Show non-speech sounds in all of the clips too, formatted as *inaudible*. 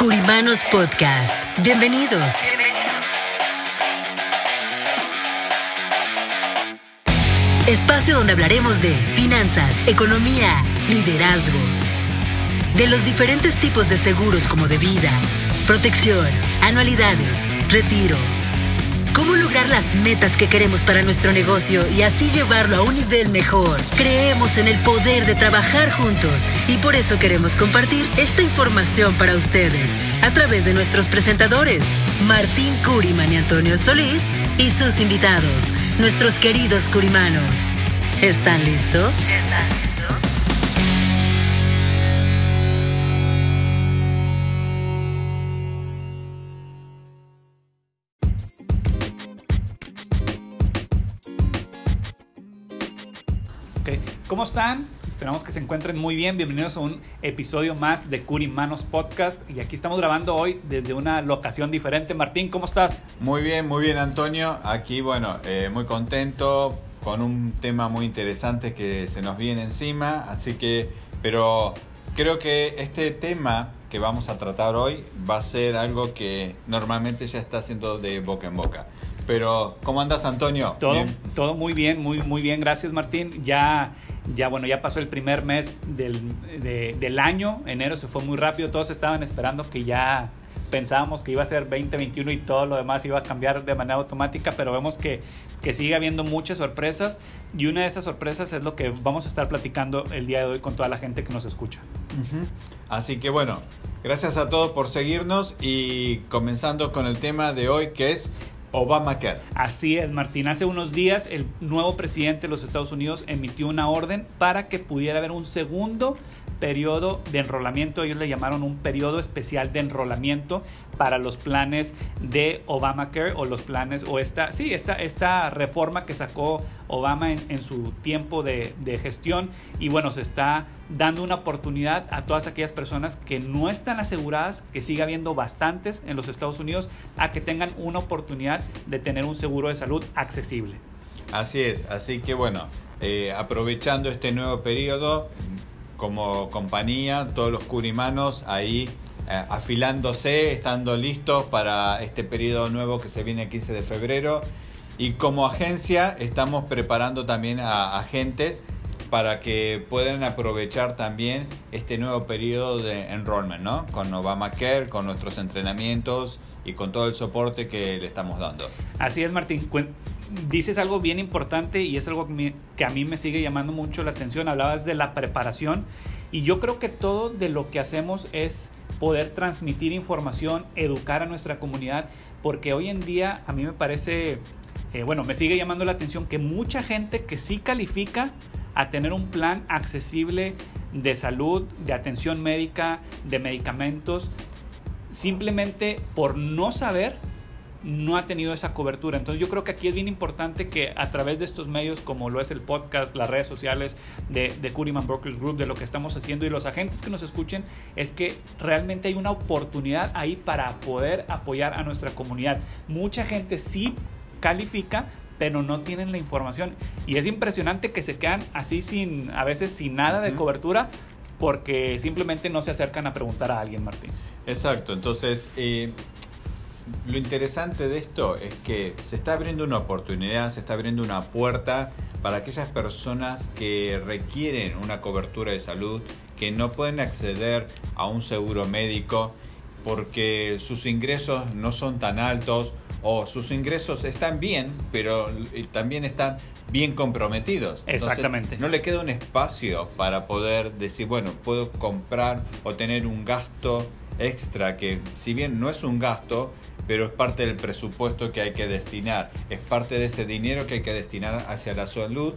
Curimanos Podcast. Bienvenidos. Espacio donde hablaremos de finanzas, economía, liderazgo, de los diferentes tipos de seguros como de vida, protección, anualidades, retiro. ¿Cómo lograr las metas que queremos para nuestro negocio y así llevarlo a un nivel mejor? Creemos en el poder de trabajar juntos y por eso queremos compartir esta información para ustedes a través de nuestros presentadores, Martín Curiman y Antonio Solís, y sus invitados, nuestros queridos curimanos. ¿Están listos? ¿Están listos? ¿Cómo están? Esperamos que se encuentren muy bien. Bienvenidos a un episodio más de Curimanos Podcast. Y aquí estamos grabando hoy desde una locación diferente. Martín, ¿cómo estás? Muy bien, muy bien, Antonio. Aquí, bueno, eh, muy contento con un tema muy interesante que se nos viene encima. Así que, pero creo que este tema que vamos a tratar hoy va a ser algo que normalmente ya está haciendo de boca en boca. Pero, ¿cómo andas, Antonio? Todo, todo muy bien, muy, muy bien. Gracias, Martín. Ya, ya, bueno, ya pasó el primer mes del, del año. Enero se fue muy rápido. Todos estaban esperando que ya pensábamos que iba a ser 2021 y todo lo demás iba a cambiar de manera automática, pero vemos que, que sigue habiendo muchas sorpresas y una de esas sorpresas es lo que vamos a estar platicando el día de hoy con toda la gente que nos escucha. Así que bueno, gracias a todos por seguirnos y comenzando con el tema de hoy que es Obamacare. Así es, Martín. Hace unos días el nuevo presidente de los Estados Unidos emitió una orden para que pudiera haber un segundo periodo de enrolamiento. Ellos le llamaron un periodo especial de enrolamiento para los planes de Obamacare o los planes o esta, sí, esta, esta reforma que sacó Obama en, su tiempo de, gestión. Y bueno, se está dando una oportunidad a todas aquellas personas que no están aseguradas, que siga habiendo bastantes en los Estados Unidos, a que tengan una oportunidad de tener un seguro de salud accesible. Así es, así que bueno, eh, aprovechando este nuevo periodo, como compañía, todos los curimanos ahí eh, afilándose, estando listos para este periodo nuevo que se viene el 15 de febrero. Y como agencia estamos preparando también a agentes para que puedan aprovechar también este nuevo periodo de enrollment, ¿no? Con Obamacare, con nuestros entrenamientos y con todo el soporte que le estamos dando. Así es, Martín dices algo bien importante y es algo que a mí me sigue llamando mucho la atención. Hablabas de la preparación y yo creo que todo de lo que hacemos es poder transmitir información, educar a nuestra comunidad, porque hoy en día a mí me parece, eh, bueno, me sigue llamando la atención que mucha gente que sí califica a tener un plan accesible de salud, de atención médica, de medicamentos, simplemente por no saber no ha tenido esa cobertura. Entonces yo creo que aquí es bien importante que a través de estos medios como lo es el podcast, las redes sociales de, de Curiman Brokers Group, de lo que estamos haciendo y los agentes que nos escuchen, es que realmente hay una oportunidad ahí para poder apoyar a nuestra comunidad. Mucha gente sí califica, pero no tienen la información. Y es impresionante que se quedan así sin, a veces sin nada de cobertura, porque simplemente no se acercan a preguntar a alguien, Martín. Exacto, entonces eh, lo interesante de esto es que se está abriendo una oportunidad, se está abriendo una puerta para aquellas personas que requieren una cobertura de salud, que no pueden acceder a un seguro médico porque sus ingresos no son tan altos o sus ingresos están bien, pero también están bien comprometidos. Exactamente. no le queda un espacio para poder decir, bueno, puedo comprar o tener un gasto extra que si bien no es un gasto, pero es parte del presupuesto que hay que destinar, es parte de ese dinero que hay que destinar hacia la salud,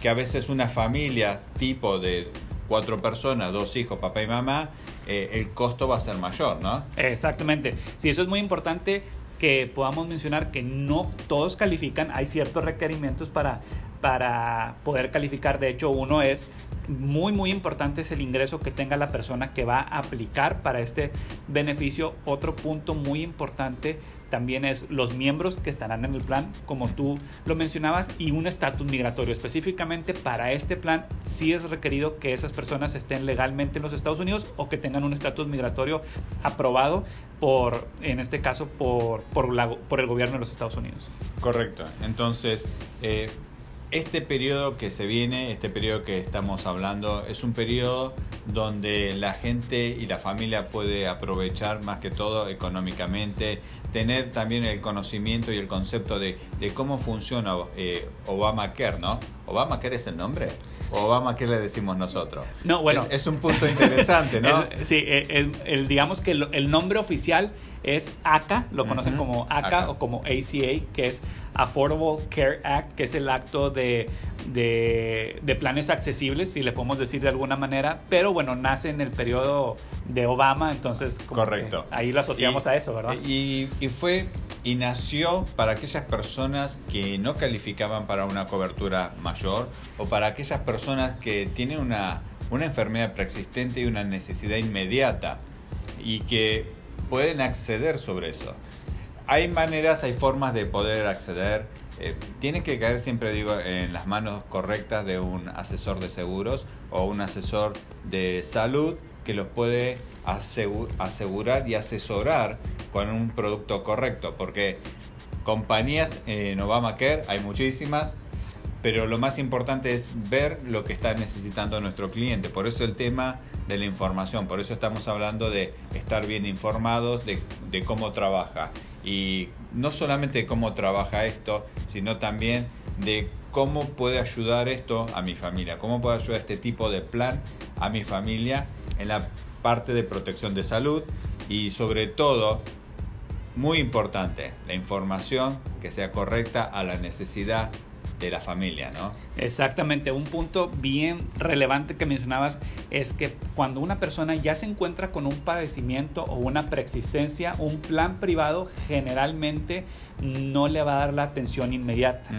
que a veces una familia tipo de cuatro personas, dos hijos, papá y mamá, eh, el costo va a ser mayor, ¿no? Exactamente. Sí, eso es muy importante que podamos mencionar que no todos califican, hay ciertos requerimientos para, para poder calificar. De hecho, uno es muy, muy importante es el ingreso que tenga la persona que va a aplicar para este beneficio. Otro punto muy importante también es los miembros que estarán en el plan, como tú lo mencionabas, y un estatus migratorio. Específicamente para este plan, sí es requerido que esas personas estén legalmente en los Estados Unidos o que tengan un estatus migratorio aprobado por, en este caso, por, por, por el gobierno de los Estados Unidos. Correcto. Entonces, eh, este periodo que se viene, este periodo que estamos hablando, es un periodo donde la gente y la familia puede aprovechar más que todo económicamente, tener también el conocimiento y el concepto de, cómo funciona eh, Obamacare, ¿no? ¿Obamacare es el nombre? ¿O Obamacare le decimos nosotros? No, bueno. Es, un punto interesante, ¿no? *laughs* sí, el, digamos que el, nombre oficial es ACA, lo conocen como ACA, o como ACA, que es Affordable Care Act, que es el acto de, de, planes accesibles, si le podemos decir de alguna manera, pero bueno, nace en el periodo de Obama, entonces Correcto. ahí lo asociamos a eso, ¿verdad? Y, y fue y nació para aquellas personas que no calificaban para una cobertura mayor o para aquellas personas que tienen una, una enfermedad preexistente y una necesidad inmediata y que pueden acceder sobre eso. Hay maneras, hay formas de poder acceder. Eh, tiene que caer, siempre digo, en las manos correctas de un asesor de seguros o un asesor de salud que los puede asegurar y asesorar con un producto correcto. Porque compañías en Obamacare hay muchísimas, pero lo más importante es ver lo que está necesitando nuestro cliente. Por eso el tema de la información, por eso estamos hablando de estar bien informados de, cómo trabaja. Y no solamente de cómo trabaja esto, sino también de cómo puede ayudar esto a mi familia, cómo puede ayudar este tipo de plan a mi familia en la parte de protección de salud y sobre todo muy importante, la información que sea correcta a la necesidad de la familia, ¿no? Exactamente, un punto bien relevante que mencionabas es que cuando una persona ya se encuentra con un padecimiento o una preexistencia, un plan privado generalmente no le va a dar la atención inmediata.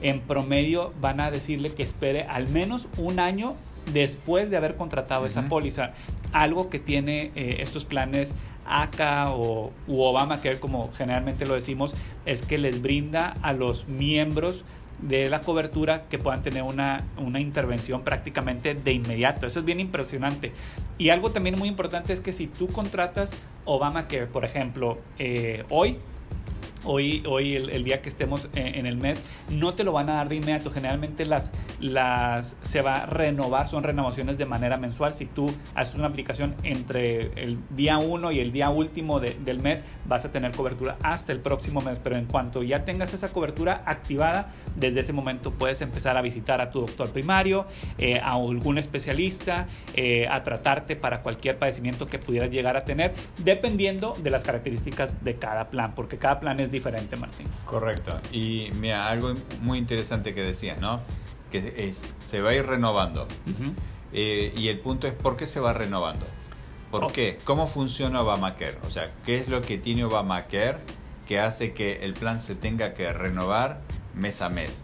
En promedio van a decirle que espere al menos un año después de haber contratado esa póliza. Algo que tiene eh, estos planes ACA o Obamacare, como generalmente lo decimos, es que les brinda a los miembros de la cobertura que puedan tener una, una, intervención prácticamente de inmediato. Eso es bien impresionante. Y algo también muy importante es que si tú contratas Obamacare, por ejemplo, eh, hoy, hoy, hoy el, día que estemos en, el mes, no te lo van a dar de inmediato. Generalmente las, las se va a renovar, son renovaciones de manera mensual. Si tú haces una aplicación entre el día 1 y el día último del mes, vas a tener cobertura hasta el próximo mes. Pero en cuanto ya tengas esa cobertura activada, desde ese momento puedes empezar a visitar a tu doctor primario, eh, a algún especialista, eh, a tratarte para cualquier padecimiento que pudieras llegar a tener, dependiendo de las características de cada plan, porque cada plan es diferente, Martín. Correcto. Y mira, algo muy interesante que decías, ¿no? Que es, se va a ir renovando. Eh, y el punto es, ¿por qué se va renovando? ¿Por oh. qué? ¿Cómo funciona Obamacare? O sea, ¿qué es lo que tiene Obamacare que hace que el plan se tenga que renovar mes a mes?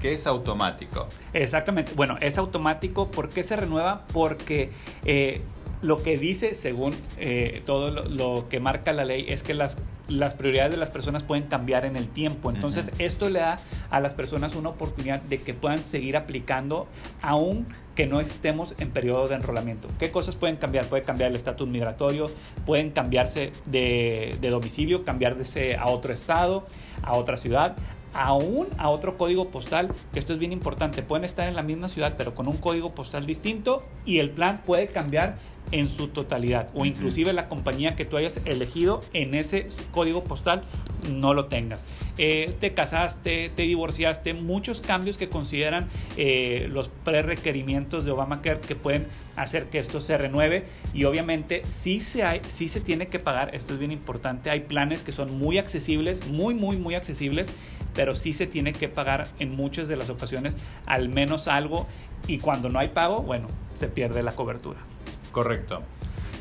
que es automático. Exactamente. Bueno, es automático. ¿Por qué se renueva? Porque eh, lo que dice, según eh, todo lo, que marca la ley, es que las, las prioridades de las personas pueden cambiar en el tiempo. Entonces, esto le da a las personas una oportunidad de que puedan seguir aplicando aún que no estemos en periodo de enrolamiento. ¿Qué cosas pueden cambiar? Puede cambiar el estatus migratorio, pueden cambiarse de, de domicilio, cambiarse a otro estado, a otra ciudad aún a otro código postal, que esto es bien importante, pueden estar en la misma ciudad pero con un código postal distinto y el plan puede cambiar en su totalidad o inclusive la compañía que tú hayas elegido en ese código postal no lo tengas. Eh, te casaste, te divorciaste, muchos cambios que consideran eh, los pre-requerimientos de Obamacare que pueden hacer que esto se renueve y obviamente sí se, hay, sí se tiene que pagar, esto es bien importante, hay planes que son muy accesibles, muy, muy, muy accesibles, pero sí se tiene que pagar en muchas de las ocasiones al menos algo y cuando no hay pago, bueno, se pierde la cobertura. Correcto.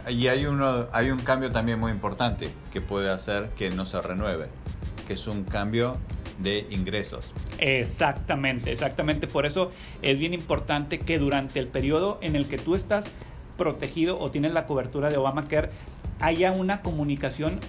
Y hay, uno, hay un cambio también muy importante que puede hacer que no se renueve, que es un cambio de ingresos. Exactamente, exactamente. Por eso es bien importante que durante el periodo en el que tú estás protegido o tienes la cobertura de Obamacare, haya una comunicación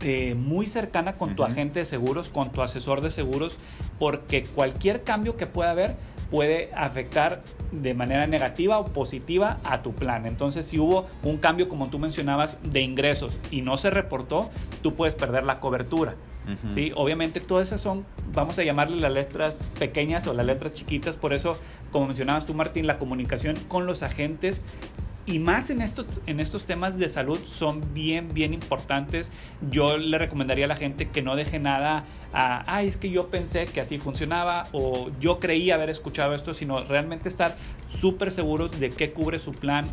eh, muy cercana con tu agente de seguros, con tu asesor de seguros, porque cualquier cambio que pueda haber puede afectar de manera negativa o positiva a tu plan. Entonces, si hubo un cambio, como tú mencionabas, de ingresos y no se reportó, tú puedes perder la cobertura. Ujú. ¿sí? Obviamente todas esas son, vamos a llamarle las letras pequeñas o las letras chiquitas, por eso, como mencionabas tú, Martín, la comunicación con los agentes y más en estos, en estos temas de salud son bien, bien importantes. Yo le recomendaría a la gente que no deje nada a, ay, es que yo pensé que así funcionaba o yo creí haber escuchado esto, sino realmente estar súper seguros de qué cubre su plan,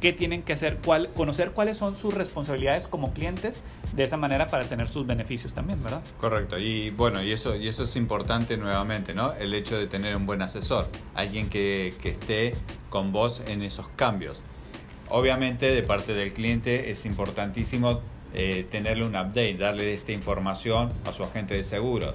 qué tienen que hacer, cuál, conocer cuáles son sus responsabilidades como clientes, de esa manera para tener sus beneficios también, ¿verdad? Correcto, y bueno, y eso, y eso es importante nuevamente, ¿no? El hecho de tener un buen asesor, alguien que, que esté con vos en esos cambios. Obviamente, de parte del cliente es importantísimo eh, tenerle un update, darle esta información a su agente de seguros.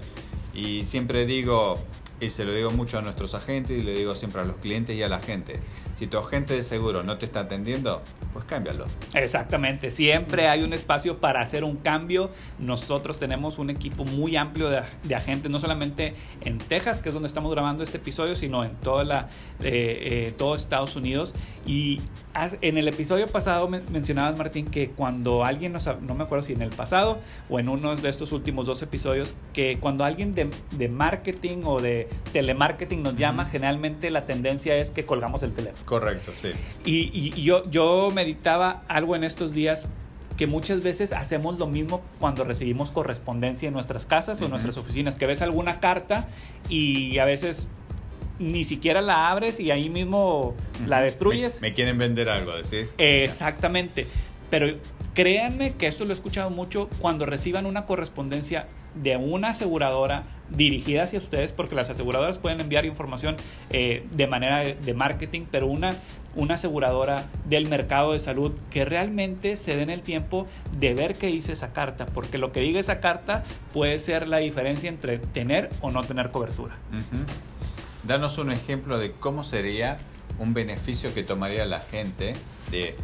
Y siempre digo, y se lo digo mucho a nuestros agentes y le digo siempre a los clientes y a la gente, si tu agente de seguro no te está atendiendo, pues cámbialo. Exactamente, siempre hay un espacio para hacer un cambio. Nosotros tenemos un equipo muy amplio de, de agentes, no solamente en Texas, que es donde estamos grabando este episodio, sino en toda la, eh, eh, todo Estados Unidos. Y has- en el episodio pasado men- mencionabas, Martín, que cuando alguien nos, no me acuerdo si en el pasado o en uno de estos últimos dos episodios, que cuando alguien de, de marketing o de telemarketing nos llama, generalmente la tendencia es que colgamos el teléfono. Correcto, sí. Y, y- yo, yo meditaba algo en estos días que muchas veces hacemos lo mismo cuando recibimos correspondencia en nuestras casas o en nuestras oficinas, que ves alguna carta y a veces ni siquiera la abres y ahí mismo la destruyes. Me, me quieren vender algo, decís. Exactamente. Pero créanme que esto lo he escuchado mucho cuando reciban una correspondencia de una aseguradora dirigida hacia ustedes, porque las aseguradoras pueden enviar información eh, de manera de, marketing, pero una, una aseguradora del mercado de salud que realmente se den el tiempo de ver qué dice esa carta, porque lo que diga esa carta puede ser la diferencia entre tener o no tener cobertura. Danos un ejemplo de cómo sería un beneficio que tomaría la gente de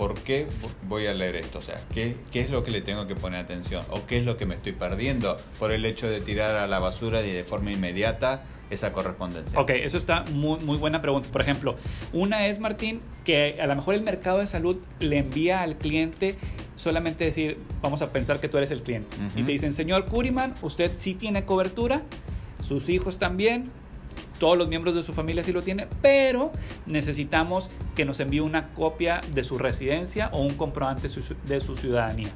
por qué voy a leer esto, o sea, ¿qué, qué es lo que le tengo que poner atención o qué es lo que me estoy perdiendo por el hecho de tirar a la basura y de forma inmediata esa correspondencia. Ok, eso está muy, muy buena pregunta. Por ejemplo, una es, Martín, que a lo mejor el mercado de salud le envía al cliente solamente decir, vamos a pensar que tú eres el cliente. Y te dicen, señor Curiman, usted sí tiene cobertura, sus hijos también, todos los miembros de su familia sí lo tienen, pero necesitamos que nos envíe una copia de su residencia o un comprobante de su ciudadanía.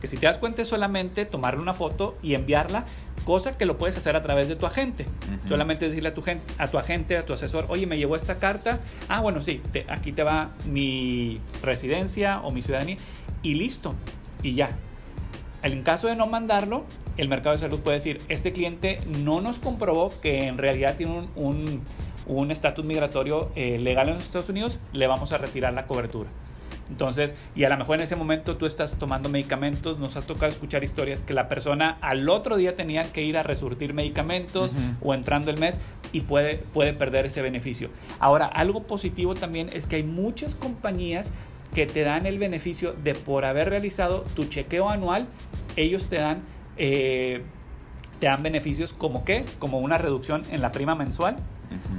Que si te das cuenta es solamente tomarle una foto y enviarla, cosa que lo puedes hacer a través de tu agente. Solamente decirle a tu, gen- a tu agente, a tu asesor, oye, me llegó esta carta, ah, bueno, sí, te- aquí te va mi residencia o mi ciudadanía y listo, y ya. En caso de no mandarlo, el mercado de salud puede decir, este cliente no nos comprobó que en realidad tiene un- un un estatus migratorio eh, legal en los Estados Unidos, le vamos a retirar la cobertura. Entonces, y a lo mejor en ese momento tú estás tomando medicamentos, nos ha tocado escuchar historias que la persona al otro día tenía que ir a resurtir medicamentos o entrando el mes y puede, puede perder ese beneficio. Ahora, algo positivo también es que hay muchas compañías que te dan el beneficio de por haber realizado tu chequeo anual, ellos te dan, eh, te dan beneficios como qué, como una reducción en la prima mensual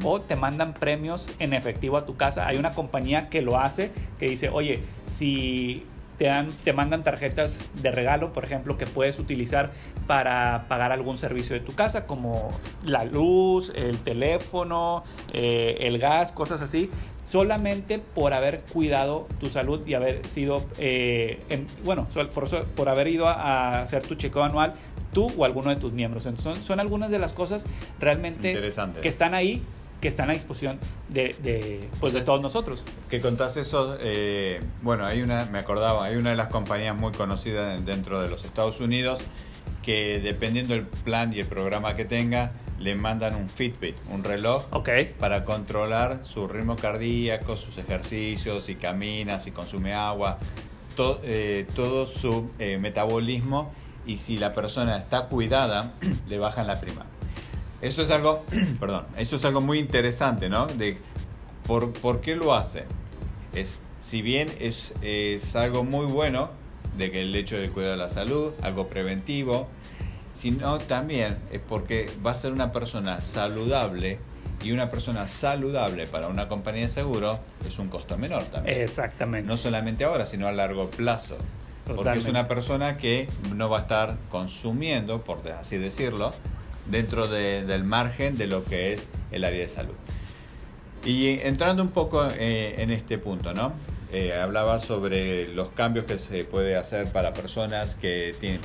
o te mandan premios en efectivo a tu casa. Hay una compañía que lo hace, que dice, oye, si te, dan, te mandan tarjetas de regalo, por ejemplo, que puedes utilizar para pagar algún servicio de tu casa, como la luz, el teléfono, eh, el gas, cosas así, solamente por haber cuidado tu salud y haber sido, eh, en- bueno, por, por haber ido a, a hacer tu chequeo anual tú o alguno de tus miembros. Entonces, son, son algunas de las cosas realmente que están ahí, que están a disposición de, de, pues, de todos nosotros. Que contás eso, eh, bueno, hay una, me acordaba, hay una de las compañías muy conocidas dentro de los Estados Unidos que dependiendo del plan y el programa que tenga, le mandan un Fitbit, un reloj Ok. para controlar su ritmo cardíaco, sus ejercicios, si camina, si consume agua, to- eh, todo su eh, metabolismo y si la persona está cuidada, *clears throat* le bajan la prima. eso es algo, *clears throat* perdón, eso es algo muy interesante, ¿no? De por, por qué lo hacen. Es, si bien es, es algo muy bueno de que el hecho de cuidar de la salud, algo preventivo, sino también es porque va a ser una persona saludable y una persona saludable para una compañía de seguro es un costo menor también. Exactamente. No solamente ahora, sino a largo plazo. Porque es una persona que no va a estar consumiendo, por así decirlo, dentro de- del margen de lo que es el área de salud. Y entrando un poco eh, en este punto, ¿no? Eh, hablaba sobre los cambios que se puede hacer para personas que tienen,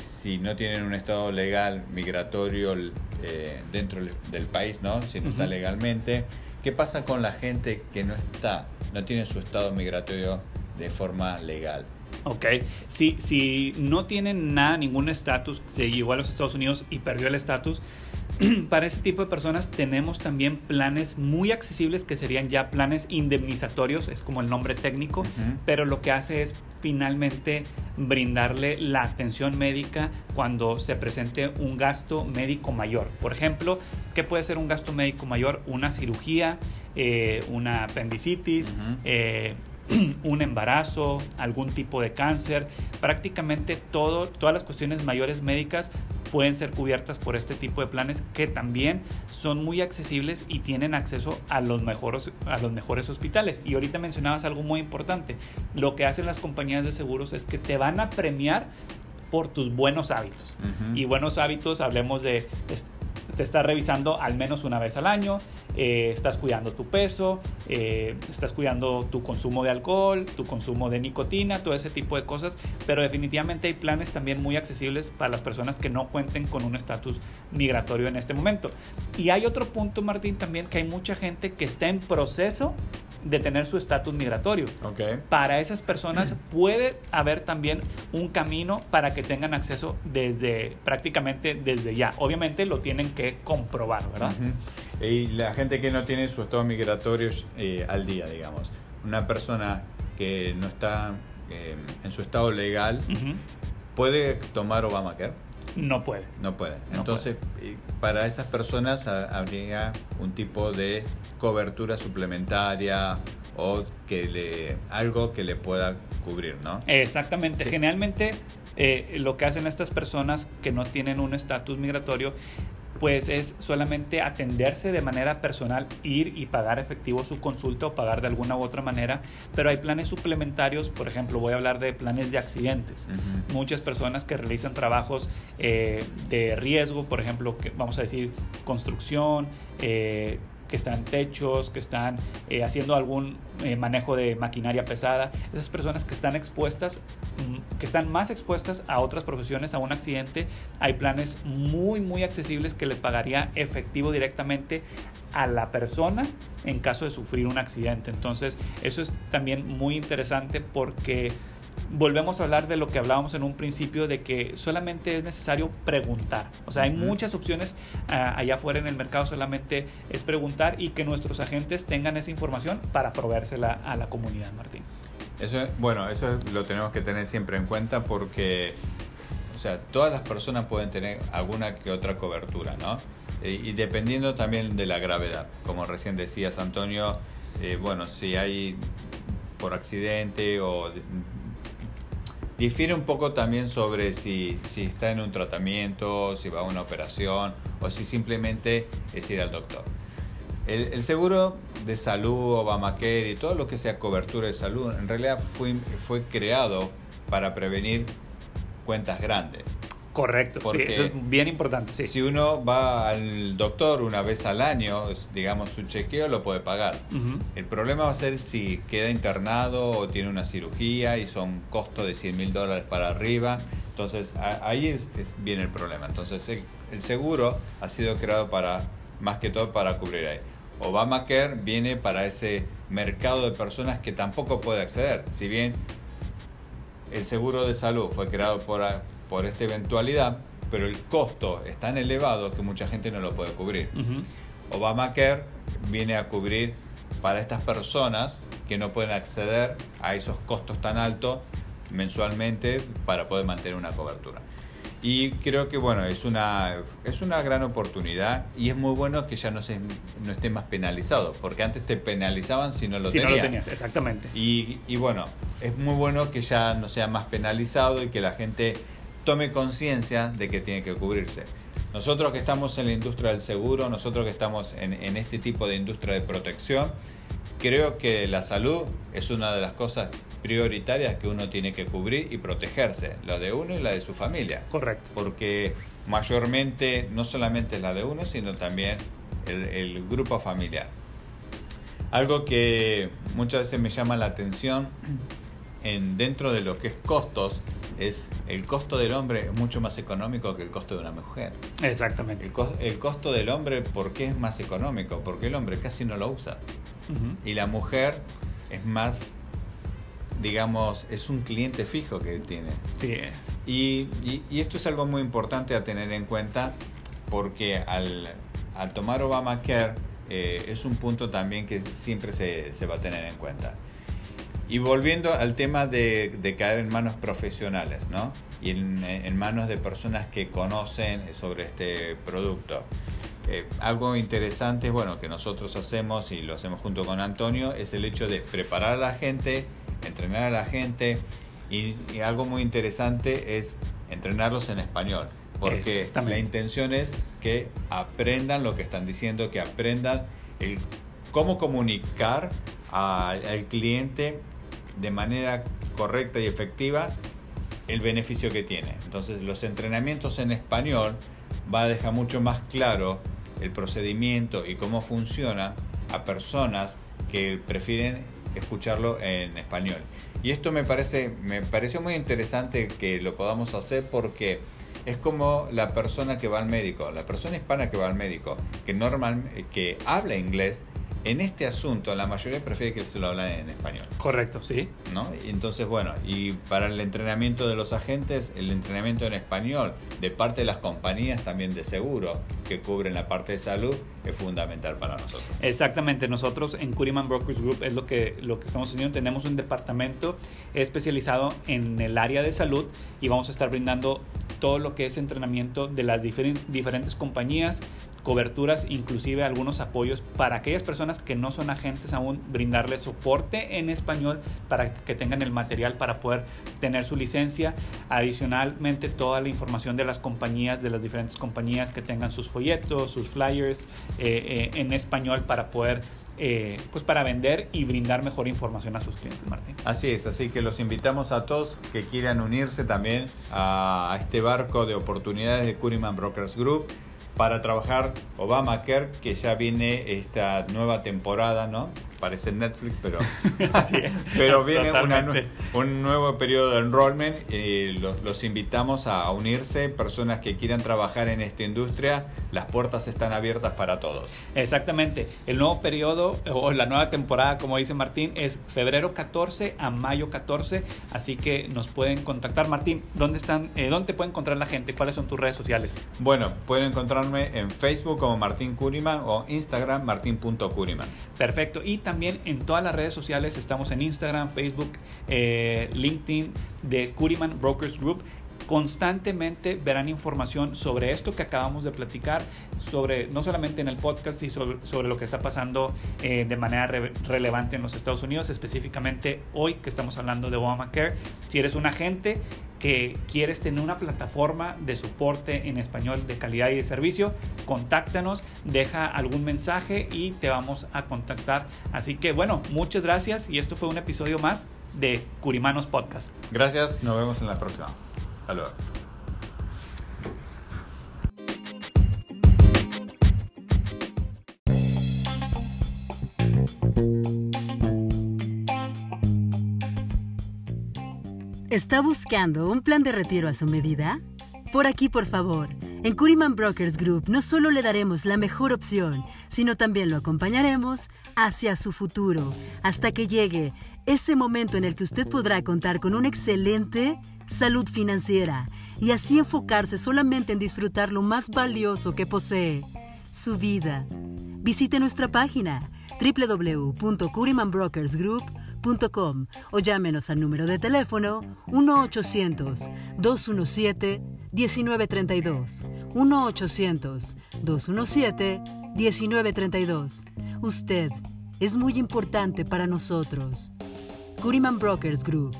si no tienen un estado legal migratorio eh, dentro del país, ¿no? Si no está Ujú. legalmente. ¿Qué pasa con la gente que no está, no tiene su estado migratorio de forma legal? Ok, si, si no tienen nada, ningún estatus, se llegó a los Estados Unidos y perdió el estatus, *clears throat* para este tipo de personas tenemos también planes muy accesibles que serían ya planes indemnizatorios, es como el nombre técnico, pero lo que hace es finalmente brindarle la atención médica cuando se presente un gasto médico mayor. Por ejemplo, ¿qué puede ser un gasto médico mayor? Una cirugía, eh, una apendicitis, eh, *clears throat* un embarazo, algún tipo de cáncer, prácticamente todo, todas las cuestiones mayores médicas pueden ser cubiertas por este tipo de planes que también son muy accesibles y tienen acceso a los mejores, a los mejores hospitales. Y ahorita mencionabas algo muy importante. Lo que hacen las compañías de seguros es que te van a premiar por tus buenos hábitos. Y buenos hábitos, hablemos de, te estás revisando al menos una vez al año, eh, estás cuidando tu peso, eh, estás cuidando tu consumo de alcohol, tu consumo de nicotina, todo ese tipo de cosas, pero definitivamente hay planes también muy accesibles para las personas que no cuenten con un estatus migratorio en este momento. Y hay otro punto, Martín, también que hay mucha gente que está en proceso de tener su estatus migratorio Ok. para esas personas *clears throat* puede haber también un camino para que tengan acceso desde prácticamente desde ya. Obviamente lo tienen que comprobar, ¿verdad? Y la gente que no tiene su estado migratorio eh, al día, digamos. Una persona que no está eh, en su estado legal. ¿puede tomar Obamacare? No puede. No puede. No Entonces, eh, para esas personas ha- habría un tipo de cobertura suplementaria o que le algo que le pueda cubrir, ¿no? Exactamente. Sí. Generalmente eh, lo que hacen estas personas que no tienen un estatus migratorio pues es solamente atenderse de manera personal, ir y pagar efectivo su consulta o pagar de alguna u otra manera, pero hay planes suplementarios, por ejemplo, voy a hablar de planes de accidentes. Muchas personas que realizan trabajos eh, de riesgo, por ejemplo, que vamos a decir construcción, eh, que están techos, que están eh, haciendo algún eh, manejo de maquinaria pesada, esas personas que están expuestas, mm, que están más expuestas a otras profesiones, a un accidente, hay planes muy, muy accesibles que le pagaría efectivo directamente a la persona en caso de sufrir un accidente. Entonces, eso es también muy interesante porque volvemos a hablar de lo que hablábamos en un principio, de que solamente es necesario preguntar. O sea, hay muchas opciones ah, allá afuera en el mercado, solamente es preguntar y que nuestros agentes tengan esa información para proveérsela a la comunidad, Martín. Eso, bueno, eso lo tenemos que tener siempre en cuenta porque, o sea, todas las personas pueden tener alguna que otra cobertura, ¿no? Eh, y dependiendo también de la gravedad, como recién decías, Antonio, eh, bueno, si hay por accidente o difiere un poco también sobre si, si está en un tratamiento, si va a una operación o si simplemente es ir al doctor. El, seguro de salud, Obamacare y todo lo que sea cobertura de salud, en realidad fue, fue creado para prevenir cuentas grandes. Correcto, Porque sí, eso es bien importante. Sí. Si uno va al doctor una vez al año, digamos su chequeo lo puede pagar. El problema va a ser si queda internado o tiene una cirugía y son costos de 100 mil dólares para arriba. Entonces ahí es, es- viene el problema. Entonces el, el seguro ha sido creado para, más que todo para cubrir ahí. Obamacare viene para ese mercado de personas que tampoco puede acceder. Si bien el seguro de salud fue creado por, por esta eventualidad, pero el costo es tan elevado que mucha gente no lo puede cubrir. Ujú. Obamacare viene a cubrir para estas personas que no pueden acceder a esos costos tan altos mensualmente para poder mantener una cobertura. Y creo que bueno, es una, es una gran oportunidad y es muy bueno que ya no, se, no esté más penalizado, porque antes te penalizaban si no lo si tenías. no lo tenías, exactamente. Y, y bueno, es muy bueno que ya no sea más penalizado y que la gente tome conciencia de que tiene que cubrirse. Nosotros que estamos en la industria del seguro, nosotros que estamos en, en este tipo de industria de protección, creo que la salud es una de las cosas prioritarias que uno tiene que cubrir y protegerse, la de uno y la de su familia. Correcto. Porque mayormente no solamente la de uno, sino también el, el grupo familiar. Algo que muchas veces me llama la atención en, dentro de lo que es costos es el costo del hombre es mucho más económico que el costo de una mujer. Exactamente. El, cos- el costo del hombre, ¿por qué es más económico? Porque el hombre casi no lo usa. Ujú. Y la mujer es más, digamos, es un cliente fijo que tiene. Sí, Y, y- y esto es algo muy importante a tener en cuenta porque al, al tomar Obamacare eh, es un punto también que siempre se, se va a tener en cuenta. Y volviendo al tema de, de caer en manos profesionales, ¿no? Y en, en manos de personas que conocen sobre este producto. Eh, algo interesante, bueno, que nosotros hacemos y lo hacemos junto con Antonio, es el hecho de preparar a la gente, entrenar a la gente y, y algo muy interesante es entrenarlos en español. Porque la intención es que aprendan lo que están diciendo, que aprendan el cómo comunicar al cliente de manera correcta y efectiva el beneficio que tiene. Entonces los entrenamientos en español va a dejar mucho más claro el procedimiento y cómo funciona a personas que prefieren escucharlo en español. Y esto me parece me pareció muy interesante que lo podamos hacer porque es como la persona que va al médico, la persona hispana que va al médico, que normal que habla inglés, en este asunto la mayoría prefiere que se lo hablen en español. correcto, sí. ¿no? Y entonces, bueno, y para el entrenamiento de los agentes, el entrenamiento en español de parte de las compañías también de seguro que cubren la parte de salud es fundamental para nosotros. Exactamente, nosotros en Curiman Brokers Group es lo que, lo que estamos haciendo. Tenemos un departamento especializado en el área de salud y vamos a estar brindando todo lo que es entrenamiento de las diferen- diferentes compañías, coberturas, inclusive algunos apoyos para aquellas personas que no son agentes aún, brindarles soporte en español para que tengan el material para poder tener su licencia. Adicionalmente, toda la información de las compañías, de las diferentes compañías que tengan sus folletos, sus flyers eh, eh, en español para poder, eh, pues para vender y brindar mejor información a sus clientes, Martín. Así es, así que los invitamos a todos que quieran unirse también a, este barco de oportunidades de Curiman Brokers Group para trabajar Obamacare, que ya viene esta nueva temporada, ¿no? Parece Netflix, pero, *laughs* Así es. pero viene una un nuevo periodo de enrollment y los, los invitamos a, a unirse, personas que quieran trabajar en esta industria, las puertas están abiertas para todos. Exactamente. El nuevo periodo o la nueva temporada, como dice Martín, es febrero 14 a mayo 14. Así que nos pueden contactar. Martín, ¿dónde están? eh, ¿Dónde te puede encontrar la gente? ¿Cuáles son tus redes sociales? Bueno, pueden encontrarme en Facebook como Martín Curiman o Instagram martin.curiman. Perfecto. Y también en todas las redes sociales estamos en Instagram, Facebook, eh, LinkedIn de Curiman Brokers Group. Constantemente verán información sobre esto que acabamos de platicar, sobre no solamente en el podcast, y sobre, lo que está pasando eh, de manera re- relevante en los Estados Unidos, específicamente hoy que estamos hablando de Obamacare. Si eres un agente que quieres tener una plataforma de soporte en español de calidad y de servicio, contáctanos, deja algún mensaje y te vamos a contactar. Así que bueno, muchas gracias y esto fue un episodio más de Curimanos Podcast. Gracias, nos vemos en la próxima. ¿Está buscando un plan de retiro a su medida? Por aquí, por favor. En Curiman Brokers Group no solo le daremos la mejor opción, sino también lo acompañaremos hacia su futuro, hasta que llegue ese momento en el que usted podrá contar con una excelente salud financiera y así enfocarse solamente en disfrutar lo más valioso que posee, su vida. Visite nuestra página www.curimanbrokersgroup.com o llámenos al número de teléfono 1-800-217-1932. 1-800-217-1932. Usted es muy importante para nosotros. Curiman Brokers Group